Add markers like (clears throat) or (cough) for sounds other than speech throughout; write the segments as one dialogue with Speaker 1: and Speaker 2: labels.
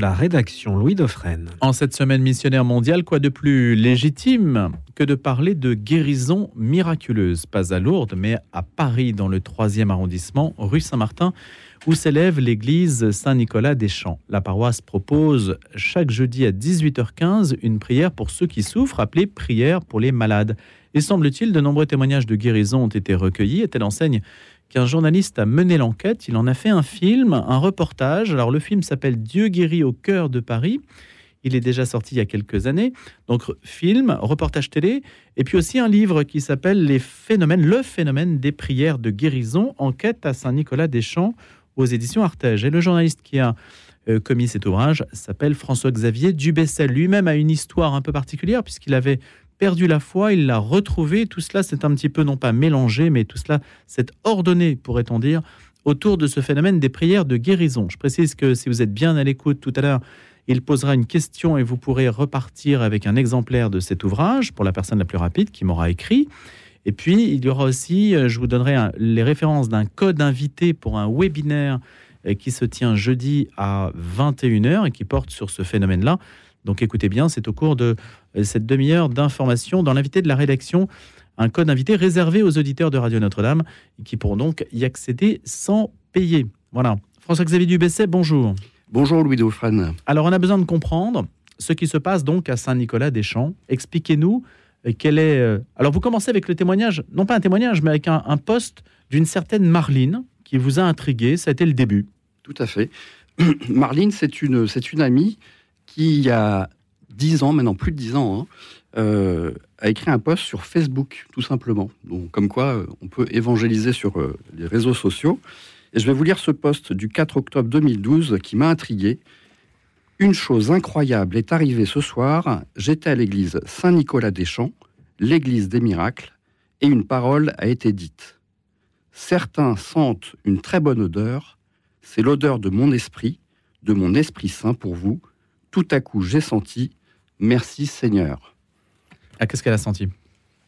Speaker 1: La rédaction Louis Dauphren.
Speaker 2: En cette semaine missionnaire mondiale, quoi de plus légitime que de parler de guérison miraculeuse? Pas à Lourdes, mais à Paris, dans le 3e arrondissement, rue Saint-Martin, où s'élève l'église Saint-Nicolas des Champs. La paroisse propose chaque jeudi à 18h15 une prière pour ceux qui souffrent, appelée prière pour les malades. Et semble-t-il, de nombreux témoignages de guérison ont été recueillis, et elle enseigne qu'un journaliste a mené l'enquête. Il en a fait un film, un reportage. Alors le film s'appelle Dieu guérit au cœur de Paris. Il est déjà sorti il y a quelques années. Donc film, reportage télé, et puis aussi un livre qui s'appelle Les phénomènes, le phénomène des prières de guérison, enquête à Saint-Nicolas-des-Champs aux éditions Artege. Et le journaliste qui a euh, commis cet ouvrage s'appelle François-Xavier Dubessel. Lui-même a une histoire un peu particulière puisqu'il avait perdu la foi, il l'a retrouvé. Tout cela, c'est un petit peu non pas mélangé, mais tout cela, c'est ordonné, pourrait-on dire, autour de ce phénomène des prières de guérison. Je précise que si vous êtes bien à l'écoute tout à l'heure, il posera une question et vous pourrez repartir avec un exemplaire de cet ouvrage pour la personne la plus rapide qui m'aura écrit. Et puis, il y aura aussi, euh, je vous donnerai les références d'un code invité pour un webinaire euh, qui se tient jeudi à 21h et qui porte sur ce phénomène-là. Donc écoutez bien, c'est au cours de euh, cette demi-heure d'information dans l'invité de la rédaction, un code invité réservé aux auditeurs de Radio Notre-Dame qui pourront donc y accéder sans payer. Voilà. François-Xavier Dubesset, bonjour.
Speaker 3: Bonjour Louis Dauphren.
Speaker 2: Alors on a besoin de comprendre ce qui se passe donc à Saint-Nicolas-des-Champs. Expliquez-nous euh, quel est... Euh, alors vous commencez avec le témoignage, non pas un témoignage, mais avec un, un poste d'une certaine Marline qui vous a intrigué. Ça a été le début.
Speaker 3: Tout à fait. (clears throat) Marline, c'est une, c'est une amie il y a dix ans, maintenant plus de dix ans, hein, euh, a écrit un post sur Facebook, tout simplement. Donc, comme quoi, euh, on peut évangéliser sur euh, les réseaux sociaux. Et je vais vous lire ce post du 4 octobre 2012 qui m'a intrigué. Une chose incroyable est arrivée ce soir. J'étais à l'église Saint-Nicolas-des-Champs, l'église des miracles, et une parole a été dite. Certains sentent une très bonne odeur. C'est l'odeur de mon esprit, de mon Esprit Saint pour vous. Tout à coup, j'ai senti Merci Seigneur.
Speaker 2: Ah, Qu'est-ce qu'elle a senti?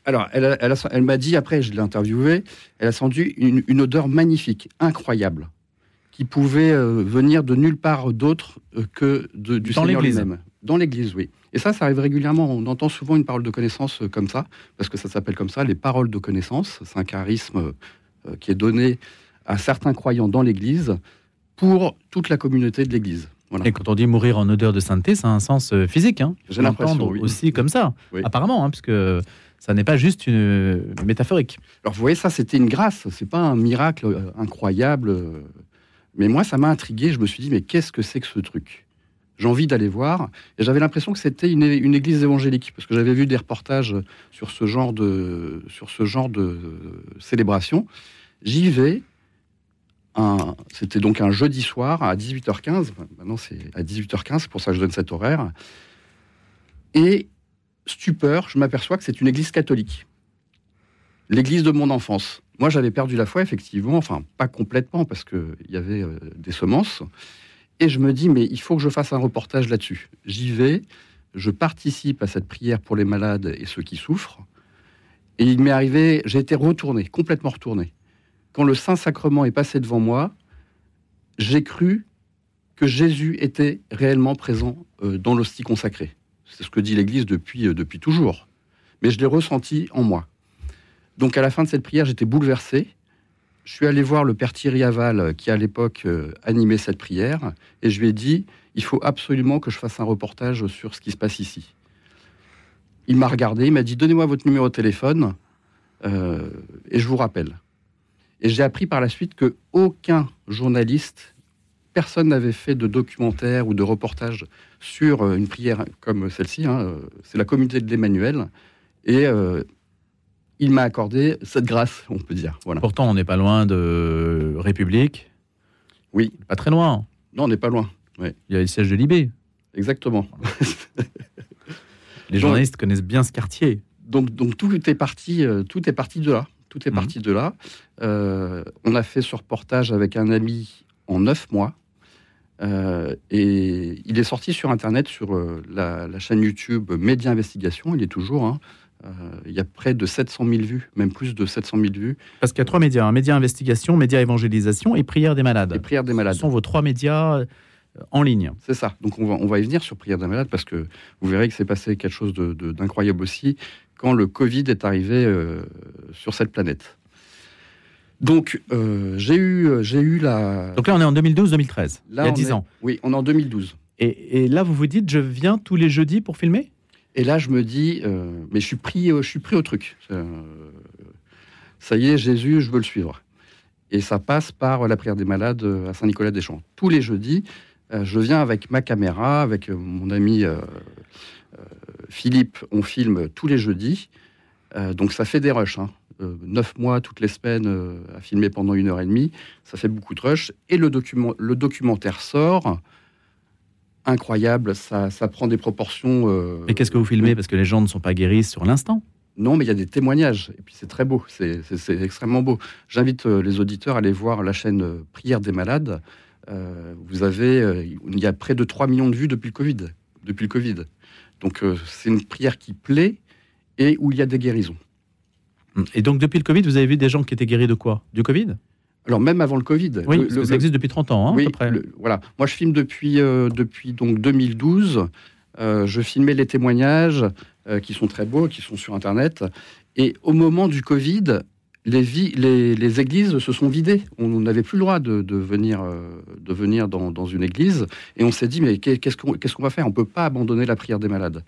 Speaker 3: Alors, elle, a- elle, a- elle m'a dit, après, je l'ai interviewée, elle a senti une, une odeur magnifique, incroyable, qui pouvait euh, venir de nulle part d'autre euh, que de- du
Speaker 2: Dans
Speaker 3: Seigneur lui-même. Dans l'église, oui. Et ça, ça arrive régulièrement. On entend souvent une parole de connaissance euh, comme ça, parce que ça s'appelle comme ça, les paroles de connaissance. C'est un charisme qui est donné à certains croyants dans l'église pour toute la communauté de l'église. Voilà.
Speaker 2: Et quand on dit mourir en odeur de sainteté, ça a un sens euh, physique. Hein.
Speaker 3: J'ai l'impression, oui.
Speaker 2: aussi comme ça,
Speaker 3: Oui.
Speaker 2: apparemment, hein, puisque ça n'est pas juste une métaphorique.
Speaker 3: Alors vous voyez, ça c'était une grâce, c'est pas un miracle euh, incroyable. euh, Mais moi, ça m'a intrigué. Je me suis dit, mais qu'est-ce que c'est que ce truc? J'ai envie d'aller voir. Et j'avais l'impression que c'était une, une église évangélique, parce que j'avais vu des reportages sur ce genre de, sur ce genre de célébration. J'y vais. C'était donc un jeudi soir à 18h15. Enfin, Maintenant, c'est à 18h15, c'est pour ça que je donne cet horaire. Et stupeur, je m'aperçois que c'est une église catholique. L'église de mon enfance. Moi, j'avais perdu la foi, effectivement, enfin, pas complètement, parce qu'il y avait euh, des semences. Et je me dis, mais il faut que je fasse un reportage là-dessus. J'y vais, je participe à cette prière pour les malades et ceux qui souffrent. Et il m'est arrivé, j'ai été retourné, complètement retourné. Quand le Saint-Sacrement est passé devant moi, j'ai cru que Jésus était réellement présent euh, dans l'hostie consacrée. C'est ce que dit l'Église depuis, euh, depuis toujours. Mais je l'ai ressenti en moi. Donc à la fin de cette prière, j'étais bouleversé. Je suis allé voir le père Thierry Aval, euh, qui à l'époque animait cette prière, et je lui ai dit, il faut absolument que je fasse un reportage sur ce qui se passe ici. Il m'a regardé, il m'a dit, donnez-moi votre numéro de téléphone, et je vous rappelle. Et j'ai appris par la suite que aucun journaliste, personne n'avait fait de documentaire ou de reportage sur euh, une prière comme celle-ci. hein, euh, C'est la communauté de l'Emmanuel. Et euh, il m'a accordé cette grâce, on peut dire. Voilà.
Speaker 2: Pourtant, on n'est pas loin de République.
Speaker 3: Oui.
Speaker 2: Pas très loin.
Speaker 3: Non, on n'est pas loin.
Speaker 2: Il y a le siège de l'IB.
Speaker 3: Exactement. (laughs)
Speaker 2: Les
Speaker 3: Donc-
Speaker 2: journalistes connaissent bien ce quartier.
Speaker 3: donc, donc tout est parti, euh, tout est parti de là. Tout est
Speaker 2: Mhm.
Speaker 3: parti de là. Euh, on a fait ce reportage avec un ami en neuf mois. Euh, et il est sorti sur Internet, sur euh, la, la chaîne YouTube Média Investigation. Il est toujours. hein. Il y a près de 700 000 vues, même plus de 700 000 vues.
Speaker 2: Parce qu'il y a trois médias. hein. Média investigation, média évangélisation et prière des malades.
Speaker 3: Les prières des
Speaker 2: Ce
Speaker 3: malades.
Speaker 2: sont vos trois médias en ligne.
Speaker 3: C'est ça. Donc on va, on va y venir sur Prière des malades parce que vous verrez que c'est passé quelque chose d'incroyable aussi quand le Covid est arrivé sur cette planète. Donc, j'ai eu, j'ai eu la.
Speaker 2: Donc là, on est en 2012-2013, il y a 10 ans.
Speaker 3: Oui, on est en 2012.
Speaker 2: Et, et, là, vous vous dites, je viens tous les jeudis pour filmer?
Speaker 3: Et là, je me dis, mais je suis pris, je suis pris au truc. ça y est, Jésus, je veux le suivre. Et ça passe par la prière des malades euh, à Saint-Nicolas-des-Champs. Tous les jeudis, euh, je viens avec ma caméra, avec euh, mon ami Philippe, on filme tous les jeudis. donc ça fait des rushs. Hein. Neuf mois toutes les semaines à filmer pendant une heure et demie, ça fait beaucoup de rushs. Et le, document, le documentaire sort incroyable, ça, ça, prend des proportions.
Speaker 2: Mais qu'est-ce que vous filmez? Parce que les gens ne sont pas guéris sur l'instant.
Speaker 3: Non, mais il y a des témoignanes, et puis c'est très beau, c'est extrêmement beau. J'invite euh, les auditeurs à aller voir la chaîne euh, Prière des malades. Euh, vous avez, il y a près de 3 millions de vues depuis le Covid. Depuis le COVID. Donc c'est une prière qui plaît et où il y a des guérisons.
Speaker 2: Hum. Et donc depuis le Covid, vous avez vu des gens qui étaient guéris de quoi? Du Covid?
Speaker 3: Alors même avant le Covid.
Speaker 2: Oui, ça existe depuis 30 ans, hein, à peu près.
Speaker 3: voilà. Moi, je filme depuis depuis donc 2012. je filmais les témoignages. Euh, qui sont très beaux, qui sont sur Internet. Et au moment du Covid, les, les, églises se sont vidées. On n'avait plus le droit de, venir, euh, de venir dans, une église. Et on s'est dit, mais qu'est-ce qu'on va faire? On ne peut pas abandonner la prière des malades.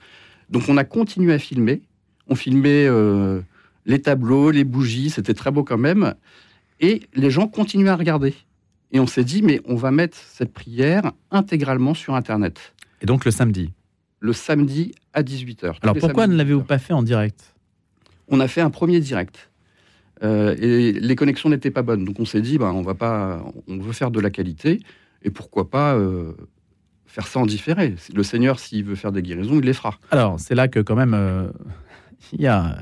Speaker 3: Donc on a continué à filmer. On filmait euh, les tableaux, les bougies, c'était très beau quand même. Et les gens continuaient à regarder. Et on s'est dit, mais on va mettre cette prière intégralement sur Internet.
Speaker 2: Et donc le samedi?
Speaker 3: Le samedi à 18h.
Speaker 2: Alors pourquoi ne l'avez-vous pas fait en direct?
Speaker 3: On a fait un premier direct. Euh, et les connexions n'étaient pas bonnes. Donc on s'est dit, ben, on va pas, on veut faire de la qualité, et pourquoi pas euh, faire ça en différé. Le Seigneur, s'il veut faire des guérisons, il les fera.
Speaker 2: Alors c'est là que quand même euh, (laughs) il y a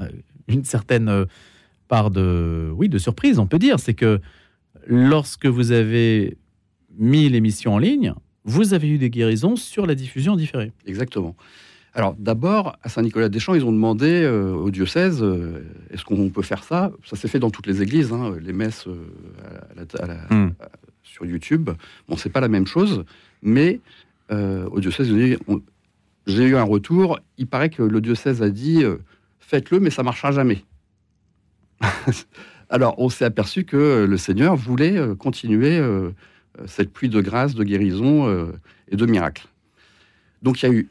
Speaker 2: une certaine part de, oui, de surprise, on peut dire, c'est que lorsque vous avez mis l'émission en ligne, vous avez eu des guérisons sur la diffusion différée.
Speaker 3: Exactement. Alors d'abord, à Saint-Nicolas-des-Champs, ils ont demandé euh, au diocèse, euh, est-ce qu'on peut faire ça? Ça s'est fait dans toutes les églises, hein, les messes euh, hmm. sur YouTube. Bon, c'est pas la même chose, mais au diocèse, j'ai eu un retour. Il paraît que le diocèse a dit, faites-le, mais ça marchera jamais. (laughs) Alors on s'est aperçu que le Seigneur voulait continuer cette pluie de grâce, de guérison et de miracles. Donc il y a eu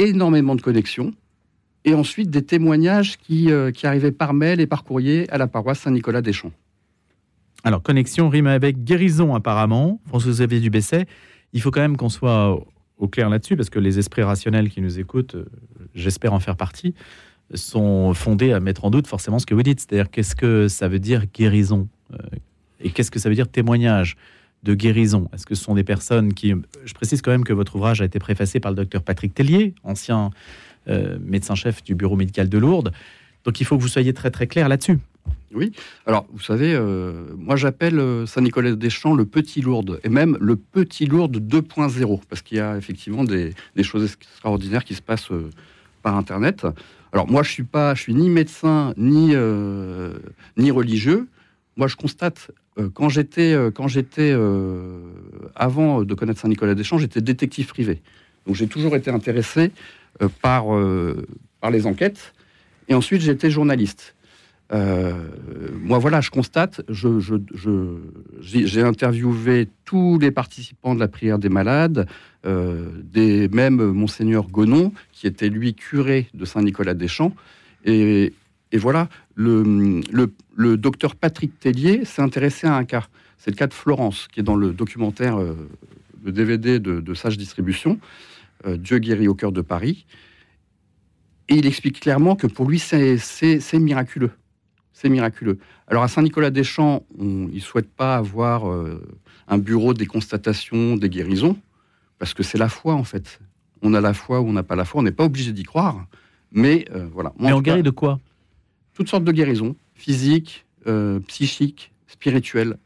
Speaker 3: énormément de connexions et ensuite des témoignages qui, euh, qui arrivaient par mail et par courrier à la paroisse Saint-Nicolas-des-Champs.
Speaker 2: Alors, connexion rime avec guérison apparemment. François-Xavier Dubesset, il faut quand même qu'on soit au clair là-dessus, parce que les esprits rationnels qui nous écoutent, j'espère en faire partie, sont fondés à mettre en doute forcément ce que vous dites. C'est-à-dire, qu'est-ce que ça veut dire guérison Et qu'est-ce que ça veut dire témoignage? De guérison Est-ce que ce sont des personnes qui... Je précise quand même que votre ouvrage a été préfacé par le docteur Patrick Tellier, ancien euh, médecin-chef du bureau médical de Lourdes. Donc il faut que vous soyez très très clair là-dessus.
Speaker 3: Oui, alors vous savez, euh, moi j'appelle euh, Saint-Nicolas-des-Champs le petit Lourdes, et même le petit Lourdes 2.0, parce qu'il y a effectivement des, choses extraordinaires qui se passent par Internet. Alors moi je suis pas, je suis ni médecin ni, ni religieux. Moi je constate quand j'étais, euh, quand j'étais euh, avant de connaître Saint-Nicolas-des-Champs, j'étais détective privé. Donc j'ai toujours été intéressé par, par les enquêtes. Et ensuite, j'étais journaliste. moi, voilà, je constate, je, j'ai interviewé tous les participants de la prière des malades, des, même Monseigneur Gonon, qui était lui curé de Saint-Nicolas-des-Champs. Et, et voilà, le, le, docteur Patrick Tellier s'est intéressé à un cas. C'est le cas de Florence, qui est dans le documentaire, euh, le DVD de, Sage Distribution, euh, Dieu guérit au cœur de Paris. Et il explique clairement que pour lui, c'est miraculeux. C'est miraculeux. Alors à Saint-Nicolas-des-Champs, il ne souhaite pas avoir euh, un bureau des constatations, des guérisons, parce que c'est la foi en fait. On a la foi ou on n'a pas la foi, on n'est pas obligé d'y croire. Mais voilà.
Speaker 2: mais on guérit de quoi?
Speaker 3: Toutes sortes de guérisons, physiques, euh, psychiques, spirituelles,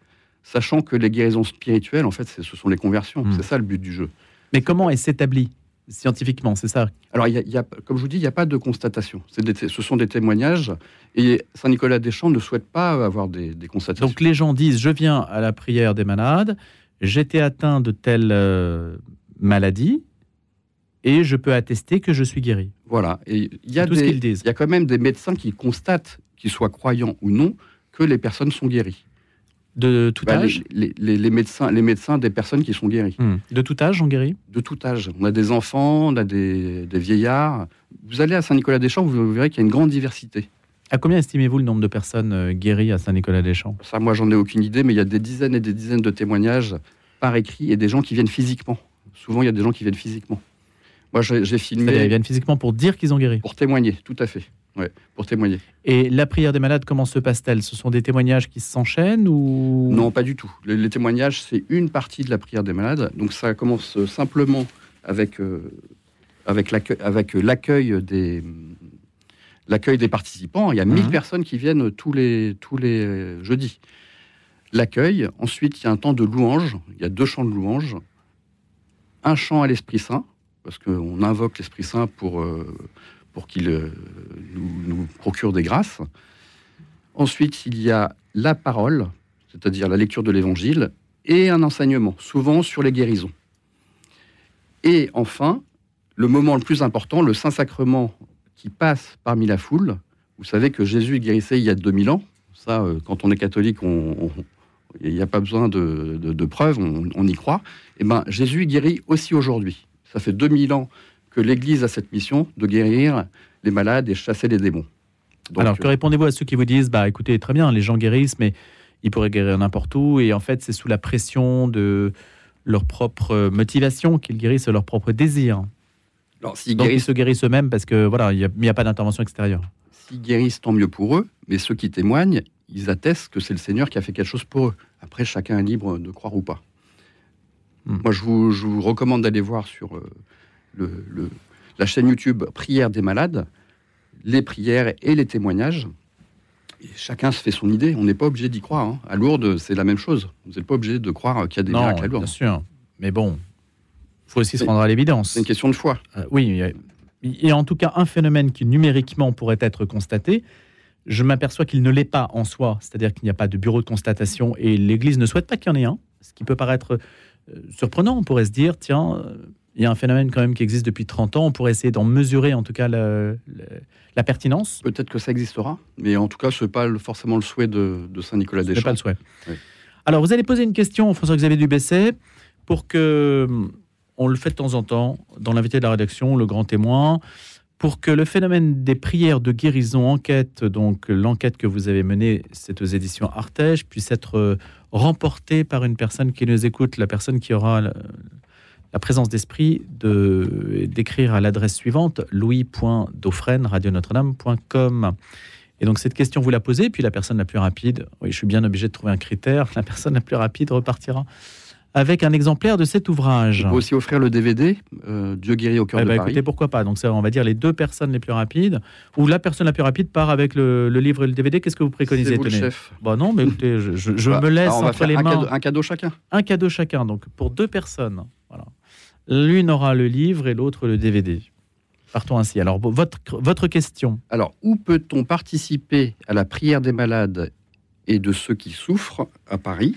Speaker 3: sachant que les guérisons spirituelles, en fait, ce sont les conversions. Hmm. C'est ça le but du jeu.
Speaker 2: Mais comment est s'établit scientifiquement, c'est ça
Speaker 3: Alors, il y, a, comme je vous dis, il n'y a pas de constatation. ce sont des témoignages. Et Saint-Nicolas des Champs ne souhaite pas avoir des, constatations.
Speaker 2: Donc, les gens disent Je viens à la prière des malades, j'étais atteint de telle euh, maladie et je peux attester que je suis guéri.
Speaker 3: Voilà. Et il y a
Speaker 2: tout ce qu'ils disent.
Speaker 3: il y a quand même des médecins qui constatent, qu'ils soient croyants ou non, que les personnes sont guéries.
Speaker 2: De tout
Speaker 3: Bah,
Speaker 2: âge
Speaker 3: les, les- les médecins, les médecins des personnes qui sont guéries.
Speaker 2: Hmm. De tout âge, on guérit?
Speaker 3: De tout âge. On a des enfants, on a des, des vieillards. Vous allez à Saint-Nicolas-des-Champs, vous verrez qu'il y a une grande diversité.
Speaker 2: À combien estimez-vous le nombre de personnes euh, guéries à Saint-Nicolas-des-Champs?
Speaker 3: Ça, moi, j'en ai aucune idée, mais il y a des dizaines et des dizaines de témoignages par écrit et des gens qui viennent physiquement. Souvent, il y a des gens qui viennent physiquement. Moi, j'ai
Speaker 2: C'est-à-dire, Ils
Speaker 3: filmé
Speaker 2: viennent physiquement pour dire qu'ils ont guéri.
Speaker 3: pour témoigner, tout à fait. Ouais, pour témoigner.
Speaker 2: Et la prière des malades, comment se passe-t-elle? Ce sont des témoignages qui s'enchaînent ou?
Speaker 3: Non, pas du tout. Les, les témoignages, c'est une partie de la prière des malades. Donc ça commence simplement avec, euh, avec l'accueil avec, l'accueil des, l'accueil des participants. Il y a 1000
Speaker 2: Mhm.
Speaker 3: personnes qui viennent tous les, tous les euh, jeudis. L'accueil, ensuite il y a un temps de louange, il y a deux chants de louange, un chant à l'Esprit Saint, parce qu'on invoque l'Esprit Saint pour, euh, pour qu'il euh, nous, procure des grâces. Ensuite, il y a la parole, c'est-à-dire la lecture de l'Évangile, et un enseignement, souvent sur les guérisons. Et enfin, le moment le plus important, le Saint-Sacrement qui passe parmi la foule. Vous savez que Jésus guérissait il y a 2000 ans. Ça, euh, quand on est catholique, il n'y a pas besoin de, de- preuves, on, y croit. Et ben, Jésus guérit aussi aujourd'hui. Ça fait 2000 ans que l'Église a cette mission de guérir les malades et chasser les démons. Donc,
Speaker 2: Alors, que répondez-vous à ceux qui vous disent Bah écoutez, très bien, les gens guérissent, mais ils pourraient guérir n'importe où, et en fait, c'est sous la pression de leur propre euh, motivation qu'ils guérissent leur propre désir.
Speaker 3: alors,
Speaker 2: Donc, ils
Speaker 3: guérissent
Speaker 2: se guérissent eux-mêmes parce que voilà, il n'y a, a pas d'intervention extérieure.
Speaker 3: S'ils guérissent, tant mieux pour eux, mais ceux qui témoignent, ils attestent que c'est le Seigneur qui a fait quelque chose pour eux. Après, chacun est libre de croire ou pas.
Speaker 2: Hmm.
Speaker 3: Moi, je vous, je vous recommande d'aller voir sur euh, le, le- la chaîne YouTube Prière des malades, les prières et les témoignages. Et chacun se fait son idée. On n'est pas obligé d'y croire. hein. À Lourdes, c'est la même chose. Vous n'êtes pas obligé de croire qu'il y a des
Speaker 2: non,
Speaker 3: miracles à
Speaker 2: bien
Speaker 3: Lourdes.
Speaker 2: sûr. Mais bon, il faut aussi se rendre à l'évidence.
Speaker 3: C'est une question de foi.
Speaker 2: Euh, oui, il y a- en tout cas un phénomène qui numériquement pourrait être constaté. Je m'aperçois qu'il ne l'est pas en soi, c'est-à-dire qu'il n'y a pas de bureau de constatation et l'Église ne souhaite pas qu'il y en ait un, ce qui peut paraître surprenant. On pourrait se dire, tiens, euh, il y a un phénomène quand même qui existe depuis 30 ans, on pourrait essayer d'en mesurer en tout cas le- le- la pertinence.
Speaker 3: Peut-être que ça existera, mais en tout cas, ce n'est pas forcément le souhait de, de Saint-Nicolas
Speaker 2: Ce n'est pas le souhait.
Speaker 3: Oui.
Speaker 2: Alors, vous allez poser une question François-Xavier Dubesset pour que hum, on le fait de temps en temps dans l'invité de la rédaction, le grand témoin, pour que le phénomène des prières de guérison enquête, donc l'enquête que vous avez menée, c'est aux éditions Artege, puisse être remportée par une personne qui nous écoute, la personne qui aura la, présence d'esprit de d'écrire à l'adresse suivante louis.dauphren radionotre-dame.com. Et donc cette question, vous la posez, puis la personne la plus rapide, oui, je suis bien obligé de trouver un critère, (laughs) la personne la plus rapide repartira avec un exemplaire de cet ouvrage.
Speaker 3: On peut aussi offrir le DVD, euh, Dieu guérit au cœur
Speaker 2: Eh
Speaker 3: de
Speaker 2: ben,
Speaker 3: Paris.
Speaker 2: écoutez, pourquoi pas Donc ça, on va dire les deux personnes les plus rapides, ou la personne la plus rapide part avec le, le livre et le DVD. Qu'est-ce que vous préconisez
Speaker 3: vous le chef.
Speaker 2: Bah non, mais écoutez, je, je- je
Speaker 3: Bah,
Speaker 2: me laisse
Speaker 3: alors, on va
Speaker 2: entre
Speaker 3: faire
Speaker 2: les
Speaker 3: un
Speaker 2: mains
Speaker 3: cadeau, un cadeau chacun.
Speaker 2: un cadeau chacun, donc pour deux personnes. Voilà. L'une aura le livre et l'autre le DVD. Partons ainsi. Alors, votre, votre question.
Speaker 3: Alors, où peut-on participer à la prière des malades et de ceux qui souffrent à Paris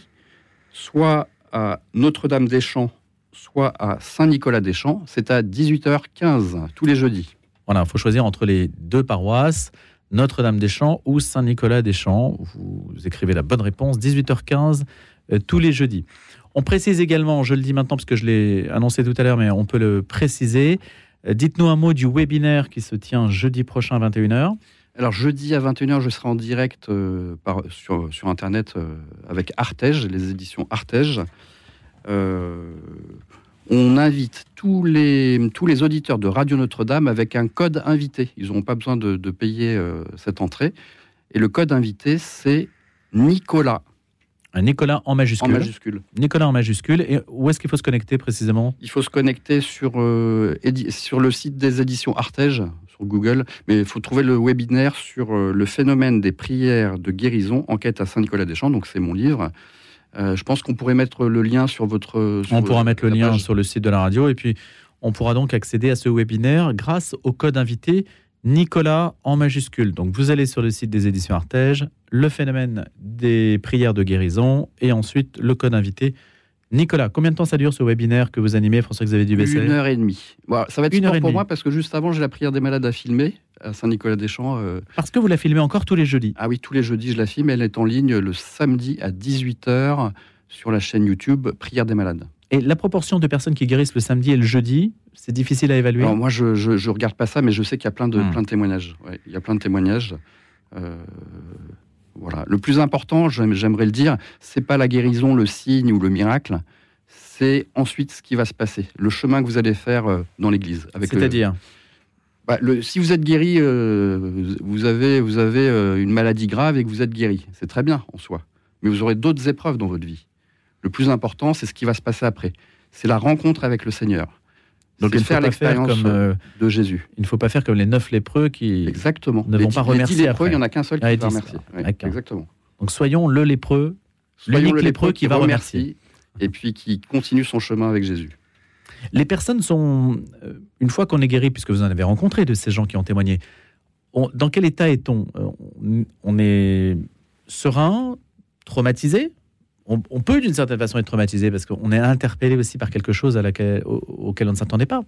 Speaker 3: Soit à Notre-Dame-des-Champs, soit à Saint-Nicolas-des-Champs. C'est à 18h15, tous les jeudis.
Speaker 2: Voilà, il faut choisir entre les deux paroisses, Notre-Dame-des-Champs ou Saint-Nicolas-des-Champs. Vous écrivez la bonne réponse, 18h15, euh, tous les jeudis. On précise également, je le dis maintenant parce que je l'ai annoncé tout à l'heure, mais on peut le préciser. Euh, Dites-nous un mot du webinaire qui se tient jeudi prochain à 21h.
Speaker 3: Alors, jeudi à 21h, je serai en direct euh, par, sur, sur Internet euh, avec Artege, les éditions Artege. Euh, on invite tous les, tous les auditeurs de Radio Notre-Dame avec un code invité. Ils n'auront pas besoin de, de payer cette entrée. Et le code invité, c'est Nicolas,
Speaker 2: Nicolas en
Speaker 3: en
Speaker 2: majuscule.
Speaker 3: majuscule.
Speaker 2: Nicolas en majuscule. Et où est-ce qu'il faut se connecter précisément?
Speaker 3: Il faut se connecter sur, euh, sur le site des éditions Artege, sur Google, mais il faut trouver le webinaire sur euh, le phénomène des prières de guérison, enquête à Saint-Nicolas-des-Champs, donc c'est mon livre. Euh, je pense qu'on pourrait mettre le lien sur votre... sur
Speaker 2: On pourra mettre le lien
Speaker 3: page.
Speaker 2: sur le site de la radio et puis on pourra donc accéder à ce webinaire grâce au code invité Nicolas en majuscule. Donc vous allez sur le site des éditions Artege, le phénomène des prières de guérison et ensuite le code invité Nicolas, combien de temps ça dure ce webinaire que vous animez, François-Xavier Dubesset
Speaker 3: Une heure et demie. Bon, ça va être
Speaker 2: Une heure
Speaker 3: pour
Speaker 2: demie.
Speaker 3: moi parce que juste avant, j'ai la prière des malades à filmer à Saint-Nicolas-des-Champs. euh,
Speaker 2: Parce que vous la filmez encore tous les jeudis.
Speaker 3: Ah oui, tous les jeudis, je la filme. Elle est en ligne le samedi à 18h sur la chaîne YouTube Prière des malades.
Speaker 2: Et la proportion de personnes qui guérissent le samedi et le jeudi, c'est difficile à évaluer?
Speaker 3: Alors, moi, je, je regarde pas ça, mais je sais qu'il y a plein de,
Speaker 2: Hmm.
Speaker 3: plein de témoignages. Ouais, il y a plein de témoignages. Euh, voilà. Le plus important, j'aime- j'aimerais le dire, c'est pas la guérison, le signe ou le miracle. C'est ensuite ce qui va se passer, le chemin que vous allez faire euh, dans l'Église. le-
Speaker 2: C'est-à-dire?
Speaker 3: Bah, le- si vous êtes guéri, euh, vous avez, vous avez euh, une maladie grave et que vous êtes guéri. C'est très bien en soi. Mais vous aurez d'autres épreuves dans votre vie. Le plus important, c'est ce qui va se passer après. C'est la rencontre avec le Seigneur.
Speaker 2: Donc il ne faut
Speaker 3: faire
Speaker 2: pas faire
Speaker 3: l'expérience
Speaker 2: comme euh,
Speaker 3: de Jésus.
Speaker 2: il ne faut pas faire comme les neuf lépreux qui.
Speaker 3: Exactement.
Speaker 2: ne
Speaker 3: Les
Speaker 2: vont
Speaker 3: dix-
Speaker 2: pas
Speaker 3: les dix
Speaker 2: remercier
Speaker 3: lépreux, il n'y en a qu'un seul qui
Speaker 2: Ah,
Speaker 3: va remercier. Oui,
Speaker 2: d'accord.
Speaker 3: exactement.
Speaker 2: Donc soyons le lépreux, l'unique
Speaker 3: le
Speaker 2: lépreux qui va remercier.
Speaker 3: Et puis qui continue son chemin avec Jésus.
Speaker 2: Les personnes sont, euh, une fois qu'on est guéri, puisque vous en avez rencontré de ces gens qui ont témoigné, on- dans quel état est-on? Euh, on est serein, traumatisé? On, on peut d'une certaine façon être traumatisé parce qu'on est interpellé aussi par quelque chose à laquelle, au- auquel on ne s'attendait pas.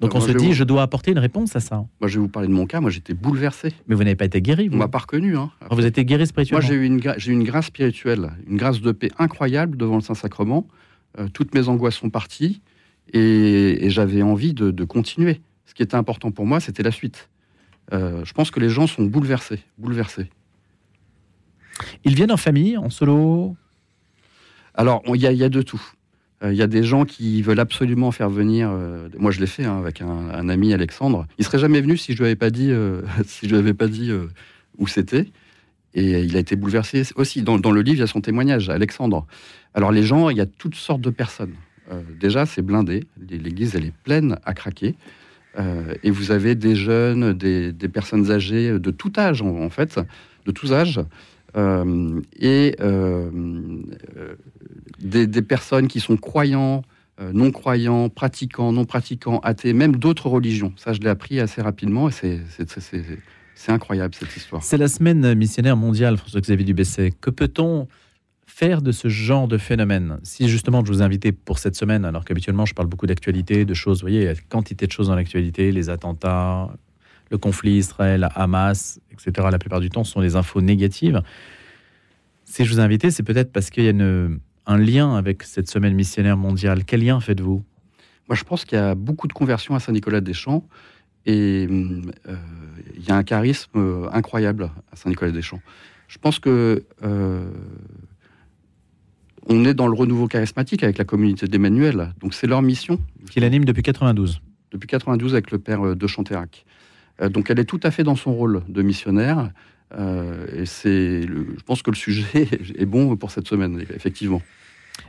Speaker 2: Donc
Speaker 3: Euh,
Speaker 2: on
Speaker 3: moi,
Speaker 2: se dit,
Speaker 3: vous-
Speaker 2: je dois apporter une réponse à ça.
Speaker 3: Moi, je vais vous parler de mon cas. Moi, j'étais bouleversé.
Speaker 2: Mais vous n'avez pas été guéri,
Speaker 3: On
Speaker 2: vous.
Speaker 3: m'a pas reconnu. Hein.
Speaker 2: Alors, vous êtes guéri
Speaker 3: Moi,
Speaker 2: spirituellement.
Speaker 3: j'ai eu une, gra- j'ai eu une grâce spirituelle, une grâce de paix incroyable devant le Saint-Sacrement. Euh, toutes mes angoisses sont parties et, et j'avais envie de, de continuer. Ce qui était important pour moi, c'était la suite. Euh, je pense que les gens sont bouleversés, bouleversés.
Speaker 2: Ils viennent en famille, en solo?
Speaker 3: Alors, il y, a- de tout. Euh, Il y a des gens qui veulent absolument faire venir. euh, moi, je l'ai fait hein, avec un, ami, Alexandre. Il serait jamais venu si je lui avais pas dit, euh, (laughs) lui avais pas dit où c'était. Et il a été bouleversé aussi. Dans, le livre, il y a son témoignage, Alexandre. Alors, les gens, il y a toutes sortes de personnes. Déjà, c'est blindé. L'église, elle est pleine à craquer. Et vous avez des jeunes, des, des personnes âgées de tout âge, en, en fait, de tous âges. Euh, et euh, des, personnes qui sont croyants, euh, non croyants, pratiquants, non pratiquants, athées, même d'autres religions. Ça, je l'ai appris assez rapidement c'est- incroyable cette histoire.
Speaker 2: C'est la semaine missionnaire mondiale, François-Xavier Dubesset. Que peut-on faire de ce genre de phénomène? Si justement je vous ai invité pour cette semaine, alors qu'habituellement je parle beaucoup d'actualité, de choses, vous voyez, il y a quantité de choses dans l'actualité, les attentats, le conflit Israël-Hamas, etc. La plupart du temps, ce sont des infos négatives. Si je vous ai invité, c'est peut-être parce qu'il y a une- un lien avec cette semaine missionnaire mondiale. Quel lien faites-vous?
Speaker 3: Moi, je pense qu'il y a beaucoup de conversions à Saint-Nicolas-des-Champs et euh, il y a un charisme euh, incroyable à Saint-Nicolas-des-Champs. Je pense que euh, on est dans le renouveau charismatique avec la communauté d'Emmanuel. Donc, c'est leur mission.
Speaker 2: Qu'il anime depuis 92.
Speaker 3: depuis 92 avec le père de Chantérac. Euh, donc elle est tout à fait dans son rôle de missionnaire. euh, et c'est, je pense que le sujet (laughs) est bon pour cette semaine, effectivement.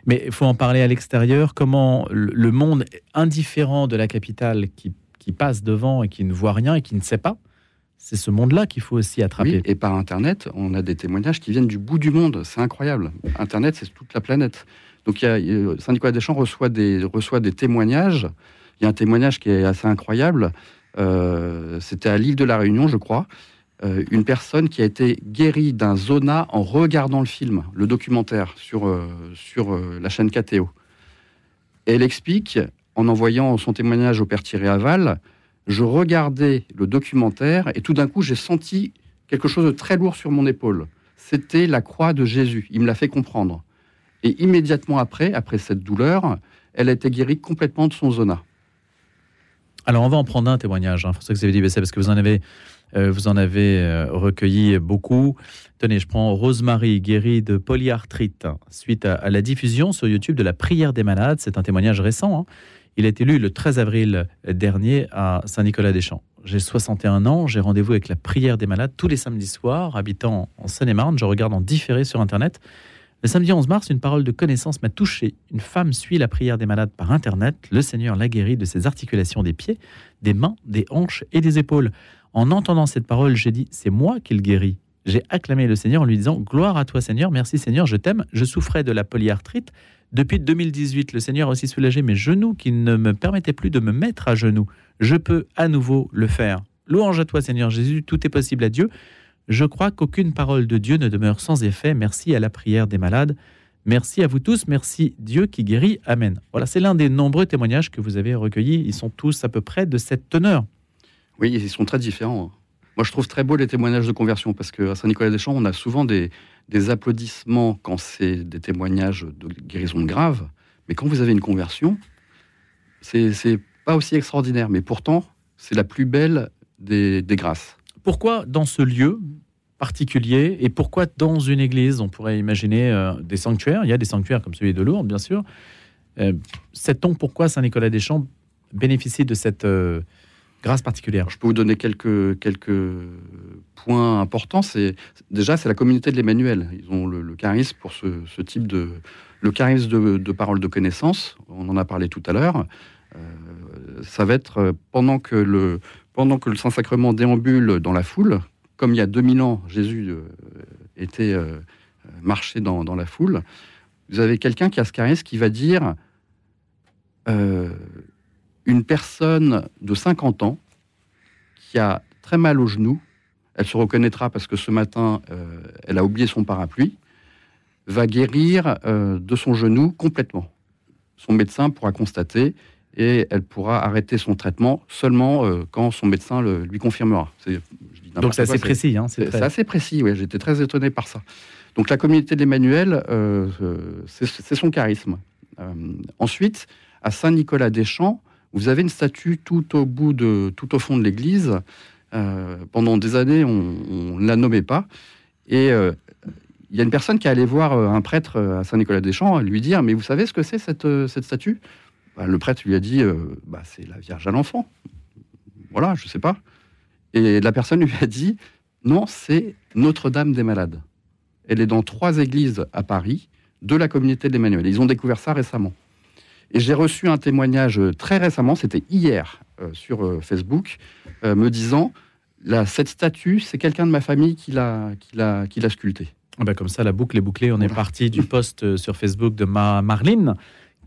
Speaker 2: Mais il faut en parler à l'extérieur. Comment le monde indifférent de la capitale qui, qui passe devant et qui ne voit rien et qui ne sait pas, c'est ce monde-là qu'il faut aussi attraper.
Speaker 3: Oui, et par Internet, on a des témoignages qui viennent du bout du monde. C'est incroyable. Internet, c'est toute la planète. Donc Saint-Nicolas-des-Champs reçoit des, reçoit des témoignages. Il y a un témoignage qui est assez incroyable. Euh, C'était à l'île de la Réunion, je crois. Euh, une personne qui a été guérie d'un zona en regardant le film, le documentaire sur, euh, sur la chaîne KTO. Elle explique, en envoyant son témoignage au père Thierry Aval, je regardais le documentaire et tout d'un coup j'ai senti quelque chose de très lourd sur mon épaule. C'était la croix de Jésus. Il me l'a fait comprendre. Et immédiatement après, après cette douleur, elle a été guérie complètement de son zona.
Speaker 2: Alors on va en prendre un témoignage, hein, François-Xavier Dubesset, parce que vous en avez, euh, vous en avez euh, recueilli beaucoup. Tenez, je prends Rosemary, guérie de polyarthrite, hein, suite à, la diffusion sur YouTube de la prière des malades. C'est un témoignage récent. hein. Il a été lu le 13 avril dernier à Saint-Nicolas-des-Champs. J'ai 61 ans, j'ai rendez-vous avec la prière des malades tous les samedis soirs, habitant en Seine-et-Marne. Je regarde en différé sur Internet. Le samedi 11 mars, une parole de connaissance m'a touché. Une femme suit la prière des malades par Internet. Le Seigneur l'a guérie de ses articulations des pieds, des mains, des hanches et des épaules. En entendant cette parole, j'ai dit, c'est moi qui le guéris. J'ai acclamé le Seigneur en lui disant, gloire à toi Seigneur, merci Seigneur, je t'aime. Je souffrais de la polyarthrite. Depuis 2018, le Seigneur a aussi soulagé mes genoux qui ne me permettaient plus de me mettre à genoux. Je peux à nouveau le faire. Louange à toi Seigneur Jésus, tout est possible à Dieu. Je crois qu'aucune parole de Dieu ne demeure sans effet. Merci à la prière des malades. Merci à vous tous, merci Dieu qui guérit, Amen. Voilà, c'est l'un des nombreux témoignages que vous avez recueillis. Ils sont tous à peu près de cette teneur.
Speaker 3: Oui, ils sont très différents. Moi, je trouve très beau les témoignages de conversion parce qu'à Saint-Nicolas-des-Champs, on a souvent des, applaudissements quand c'est des témoignages de guérison grave. Mais quand vous avez une conversion, c'est pas aussi extraordinaire. Mais pourtant, c'est la plus belle des grâces.
Speaker 2: Pourquoi dans ce lieu particulier et pourquoi dans une église On pourrait imaginer euh, des sanctuaires? Il y a des sanctuaires comme celui de Lourdes, bien sûr. Euh, Sait-on pourquoi Saint-Nicolas-des-Champs bénéficie de cette euh, grâce particulière?
Speaker 3: Je peux vous donner quelques, quelques points importants. C'est déjà c'est la communauté de l'Emmanuel. Ils ont le, le, charisme pour ce, type de le charisme de, parole de connaissance. On en a parlé tout à l'heure. Euh, ça va être pendant que le pendant que le Saint Sacrement déambule dans la foule, comme il y a 2000 ans, Jésus euh, était euh, marché dans, la foule. Vous avez quelqu'un qui a ce qui va dire euh, une personne de 50 ans qui a très mal au genou, elle se reconnaîtra parce que ce matin, elle a oublié son parapluie, va guérir de son genou complètement. Son médecin pourra constater et elle pourra arrêter son traitement seulement euh, quand son médecin le, lui confirmera.
Speaker 2: Donc c'est assez précis. Hein,
Speaker 3: c'est très... assez précis, oui. J'étais très étonné par ça. Donc la communauté de l'Emmanuel, euh, c'est son charisme. Euh, ensuite, à Saint-Nicolas-des-Champs, vous avez une statue tout au bout de, tout au fond de l'église. Euh, pendant des années, on ne la nommait pas. Et euh, il y a une personne qui est allée voir un prêtre à Saint-Nicolas-des-Champs lui dire Mais vous savez ce que c'est cette, cette statue? Bah, Le prêtre lui a dit bah, C'est la Vierge à l'enfant. Voilà, je ne sais pas. Et la personne lui a dit Non, c'est Notre-Dame des Malades. Elle est dans trois églises à Paris de la communauté de l'Emmanuel. Ils ont découvert ça récemment. Et j'ai reçu un témoignage très récemment, c'était hier euh, sur euh, Facebook, euh, me disant la, cette statue, c'est quelqu'un de ma famille qui l'a qui l'a sculptée.
Speaker 2: Ah ben comme ça, la boucle est bouclée. On voilà. est parti du post sur Facebook de Ma Marline,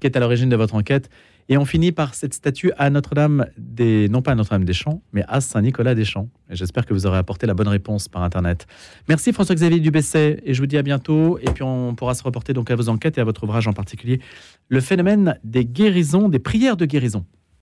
Speaker 2: qui est à l'origine de votre enquête. Et on finit par cette statue à Notre-Dame des, non pas à Notre-Dame des Champs, mais à Saint-Nicolas des Champs. Et j'espère que vous aurez apporté la bonne réponse par Internet. Merci François-Xavier Dubesset et je vous dis à bientôt. Et puis on pourra se reporter donc à vos enquêtes et à votre ouvrage en particulier, le phénomène des guérisons, des prières de guérison.